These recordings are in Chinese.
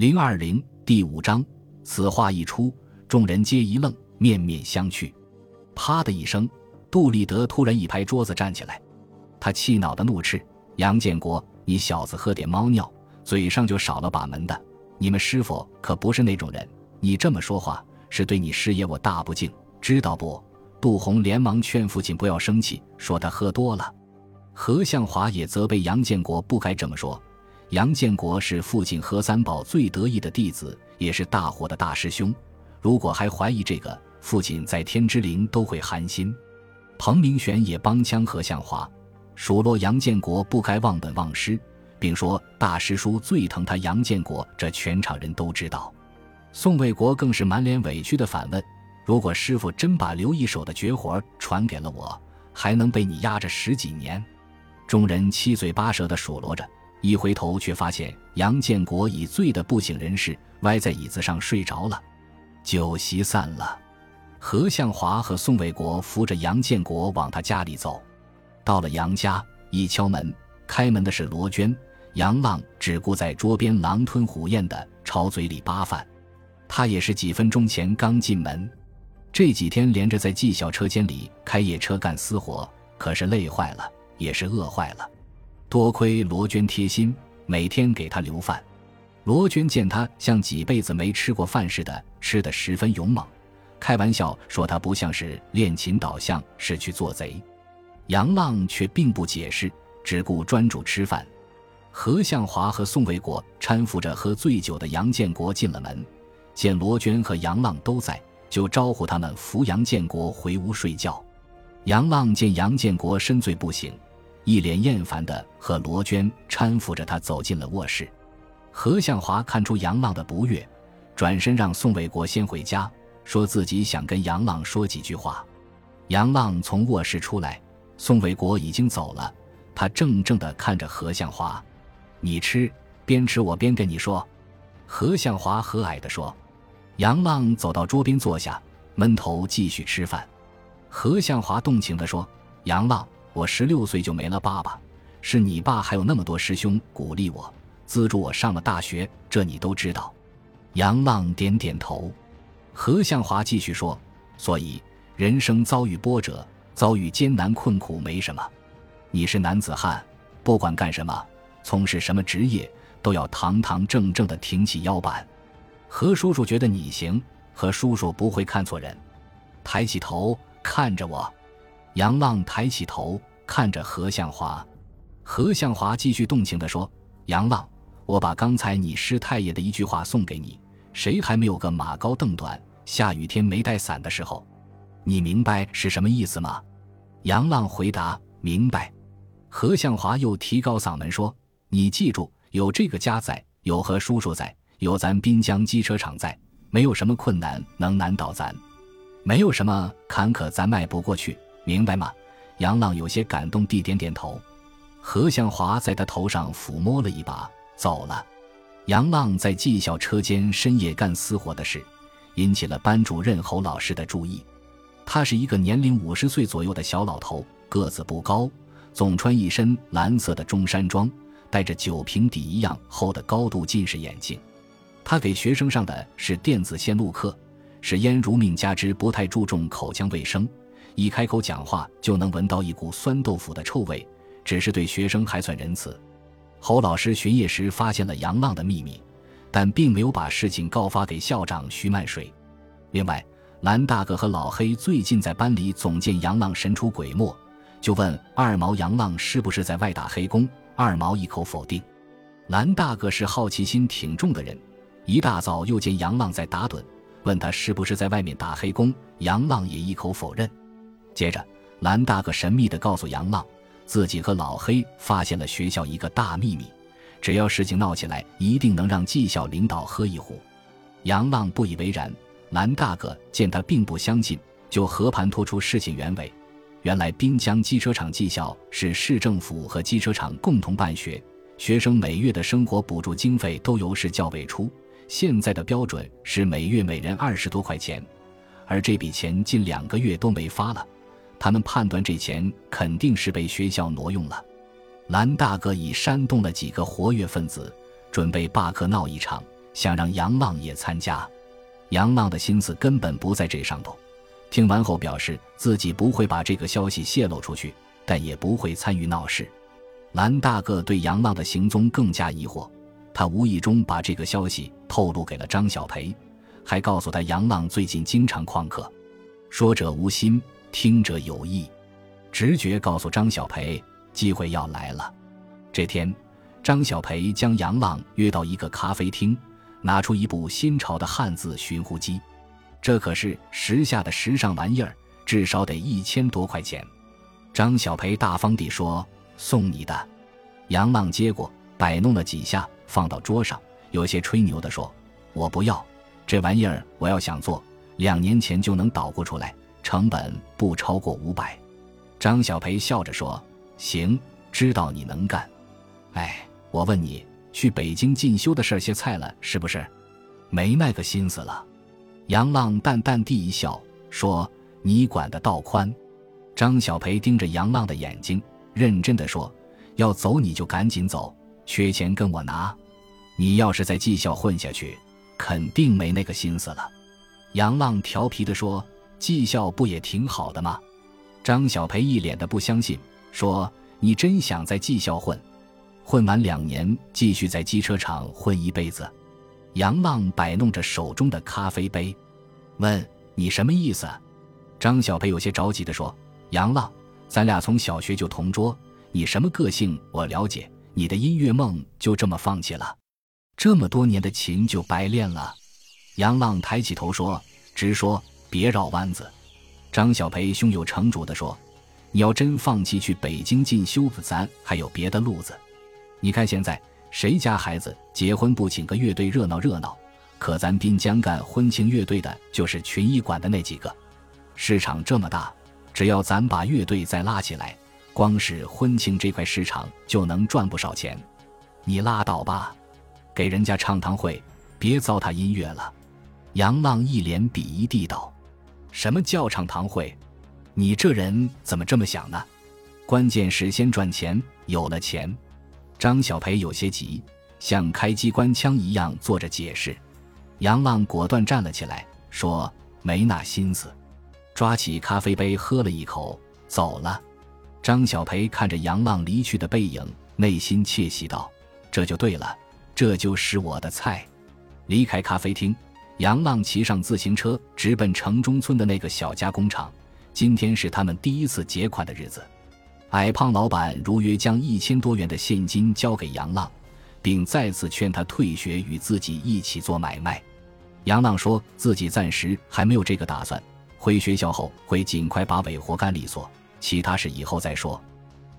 零二零第五章，此话一出，众人皆一愣，面面相觑。啪的一声，杜立德突然一拍桌子站起来，他气恼的怒斥：“杨建国，你小子喝点猫尿，嘴上就少了把门的。你们师傅可不是那种人，你这么说话是对你师爷我大不敬，知道不？”杜洪连忙劝父亲不要生气，说他喝多了。何向华也责备杨建国不该这么说。杨建国是父亲何三宝最得意的弟子，也是大伙的大师兄。如果还怀疑这个，父亲在天之灵都会寒心。彭明玄也帮腔何向华，数落杨建国不该忘本忘师，并说大师叔最疼他杨建国，这全场人都知道。宋卫国更是满脸委屈的反问：“如果师傅真把刘一手的绝活传给了我，还能被你压着十几年？”众人七嘴八舌的数落着。一回头，却发现杨建国已醉得不省人事，歪在椅子上睡着了。酒席散了，何向华和宋卫国扶着杨建国往他家里走。到了杨家，一敲门，开门的是罗娟。杨浪只顾在桌边狼吞虎咽地朝嘴里扒饭。他也是几分钟前刚进门，这几天连着在技校车间里开夜车干私活，可是累坏了，也是饿坏了。多亏罗娟贴心，每天给他留饭。罗娟见他像几辈子没吃过饭似的，吃得十分勇猛，开玩笑说他不像是练琴导向，是去做贼。杨浪却并不解释，只顾专注吃饭。何向华和宋卫国搀扶着喝醉酒的杨建国进了门，见罗娟和杨浪都在，就招呼他们扶杨建国回屋睡觉。杨浪见杨建国深醉不醒。一脸厌烦的和罗娟搀扶着他走进了卧室，何向华看出杨浪的不悦，转身让宋卫国先回家，说自己想跟杨浪说几句话。杨浪从卧室出来，宋卫国已经走了，他怔怔的看着何向华：“你吃，边吃我边跟你说。”何向华和蔼的说。杨浪走到桌边坐下，闷头继续吃饭。何向华动情的说：“杨浪。”我十六岁就没了爸爸，是你爸还有那么多师兄鼓励我，资助我上了大学，这你都知道。杨浪点点头。何向华继续说：“所以人生遭遇波折，遭遇艰难困苦没什么。你是男子汉，不管干什么，从事什么职业，都要堂堂正正的挺起腰板。何叔叔觉得你行，何叔叔不会看错人。抬起头看着我。”杨浪抬起头看着何向华，何向华继续动情地说：“杨浪，我把刚才你师太爷的一句话送给你。谁还没有个马高凳短，下雨天没带伞的时候？你明白是什么意思吗？”杨浪回答：“明白。”何向华又提高嗓门说：“你记住，有这个家在，有何叔叔在，有咱滨江机车厂在，没有什么困难能难倒咱，没有什么坎坷咱迈不过去。”明白吗？杨浪有些感动地点点头。何向华在他头上抚摸了一把，走了。杨浪在技校车间深夜干私活的事，引起了班主任侯老师的注意。他是一个年龄五十岁左右的小老头，个子不高，总穿一身蓝色的中山装，戴着酒瓶底一样厚的高度近视眼镜。他给学生上的是电子线路课，是烟如命，加之不太注重口腔卫生。一开口讲话就能闻到一股酸豆腐的臭味，只是对学生还算仁慈。侯老师巡夜时发现了杨浪的秘密，但并没有把事情告发给校长徐曼水。另外，蓝大哥和老黑最近在班里总见杨浪神出鬼没，就问二毛杨浪是不是在外打黑工。二毛一口否定。蓝大哥是好奇心挺重的人，一大早又见杨浪在打盹，问他是不是在外面打黑工，杨浪也一口否认。接着，蓝大哥神秘地告诉杨浪，自己和老黑发现了学校一个大秘密，只要事情闹起来，一定能让技校领导喝一壶。杨浪不以为然，蓝大哥见他并不相信，就和盘托出事情原委。原来滨江机车厂技校是市政府和机车厂共同办学，学生每月的生活补助经费都由市教委出，现在的标准是每月每人二十多块钱，而这笔钱近两个月都没发了。他们判断这钱肯定是被学校挪用了。蓝大哥已煽动了几个活跃分子，准备罢课闹一场，想让杨浪也参加。杨浪的心思根本不在这上头，听完后表示自己不会把这个消息泄露出去，但也不会参与闹事。蓝大个对杨浪的行踪更加疑惑，他无意中把这个消息透露给了张小培，还告诉他杨浪最近经常旷课。说者无心，听者有意，直觉告诉张小培机会要来了。这天，张小培将杨浪约到一个咖啡厅。拿出一部新潮的汉字寻呼机，这可是时下的时尚玩意儿，至少得一千多块钱。张小培大方地说：“送你的。”杨浪接过，摆弄了几下，放到桌上，有些吹牛地说：“我不要这玩意儿，我要想做，两年前就能捣鼓出来，成本不超过五百。”张小培笑着说：“行，知道你能干。哎，我问你。”去北京进修的事儿歇菜了是不是？没那个心思了。杨浪淡淡地一笑，说：“你管的倒宽。”张小培盯着杨浪的眼睛，认真的说：“要走你就赶紧走，缺钱跟我拿。你要是在技校混下去，肯定没那个心思了。”杨浪调皮的说：“技校不也挺好的吗？”张小培一脸的不相信，说：“你真想在技校混？”混完两年，继续在机车厂混一辈子。杨浪摆弄着手中的咖啡杯，问：“你什么意思？”张小培有些着急地说：“杨浪，咱俩从小学就同桌，你什么个性我了解。你的音乐梦就这么放弃了？这么多年的琴就白练了？”杨浪抬起头说：“直说，别绕弯子。”张小培胸有成竹地说：“你要真放弃去北京进修，咱还有别的路子。”你看现在谁家孩子结婚不请个乐队热闹热闹？可咱滨江干婚庆乐队的就是群艺馆的那几个。市场这么大，只要咱把乐队再拉起来，光是婚庆这块市场就能赚不少钱。你拉倒吧，给人家唱堂会，别糟蹋音乐了。杨浪一脸鄙夷地道：“什么叫唱堂会？你这人怎么这么想呢？关键是先赚钱，有了钱。”张小培有些急，像开机关枪一样做着解释。杨浪果断站了起来，说：“没那心思。”抓起咖啡杯喝了一口，走了。张小培看着杨浪离去的背影，内心窃喜道：“这就对了，这就是我的菜。”离开咖啡厅，杨浪骑上自行车，直奔城中村的那个小加工厂。今天是他们第一次结款的日子。矮胖老板如约将一千多元的现金交给杨浪，并再次劝他退学，与自己一起做买卖。杨浪说自己暂时还没有这个打算，回学校后会尽快把尾活干利索，其他事以后再说。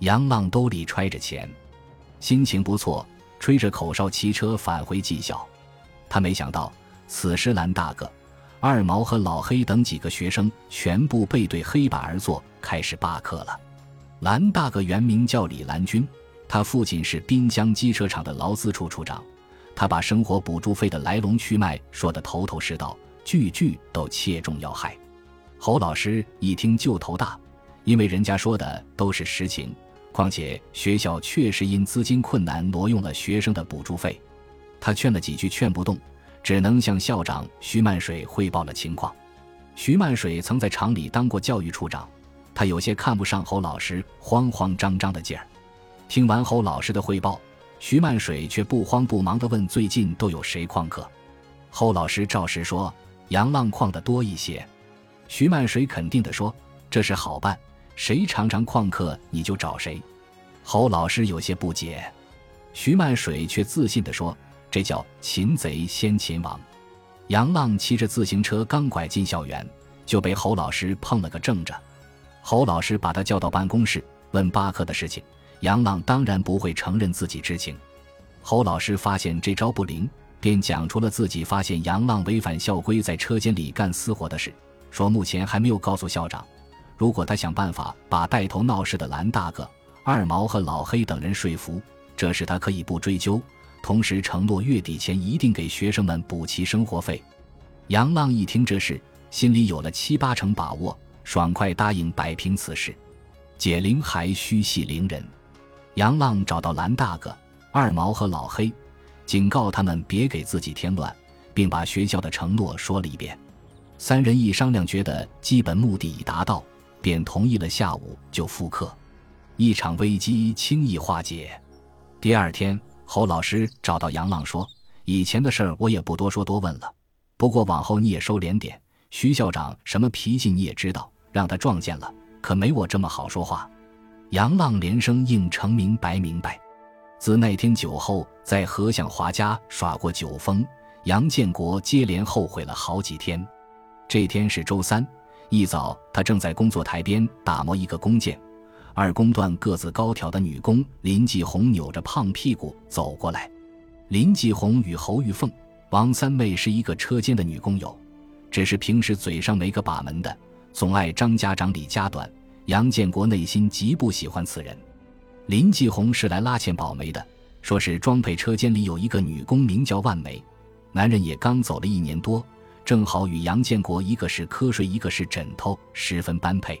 杨浪兜里揣着钱，心情不错，吹着口哨骑车返回技校。他没想到，此时蓝大个、二毛和老黑等几个学生全部背对黑板而坐，开始罢课了。蓝大个原名叫李兰军，他父亲是滨江机车厂的劳资处处长，他把生活补助费的来龙去脉说得头头是道，句句都切中要害。侯老师一听就头大，因为人家说的都是实情，况且学校确实因资金困难挪用了学生的补助费。他劝了几句劝不动，只能向校长徐曼水汇报了情况。徐曼水曾在厂里当过教育处长。他有些看不上侯老师慌慌张张的劲儿。听完侯老师的汇报，徐曼水却不慌不忙地问：“最近都有谁旷课？”侯老师照实说：“杨浪旷的多一些。”徐曼水肯定地说：“这事好办，谁常常旷课你就找谁。”侯老师有些不解，徐曼水却自信地说：“这叫擒贼先擒王。”杨浪骑着自行车刚拐进校园，就被侯老师碰了个正着。侯老师把他叫到办公室，问巴克的事情。杨浪当然不会承认自己知情。侯老师发现这招不灵，便讲出了自己发现杨浪违反校规，在车间里干私活的事。说目前还没有告诉校长，如果他想办法把带头闹事的蓝大个、二毛和老黑等人说服，这事他可以不追究，同时承诺月底前一定给学生们补齐生活费。杨浪一听这事，心里有了七八成把握。爽快答应摆平此事，解铃还须系铃人。杨浪找到蓝大个、二毛和老黑，警告他们别给自己添乱，并把学校的承诺说了一遍。三人一商量，觉得基本目的已达到，便同意了下午就复课。一场危机轻易化解。第二天，侯老师找到杨浪说：“以前的事儿我也不多说多问了，不过往后你也收敛点。徐校长什么脾气你也知道，让他撞见了，可没我这么好说话。”杨浪连声应承明白明白。自那天酒后在何向华家耍过酒疯，杨建国接连后悔了好几天。这天是周三，一早他正在工作台边打磨一个工件。二工段个子高挑的女工林继红扭着胖屁股走过来。林继红与侯玉凤、王三妹是一个车间的女工友，只是平时嘴上没个把门的，总爱张家长李家短。杨建国内心极不喜欢此人。林继红是来拉纤保媒的，说是装配车间里有一个女工名叫万梅，男人也刚走了一年多，正好与杨建国一个是瞌睡，一个是枕头，十分般配。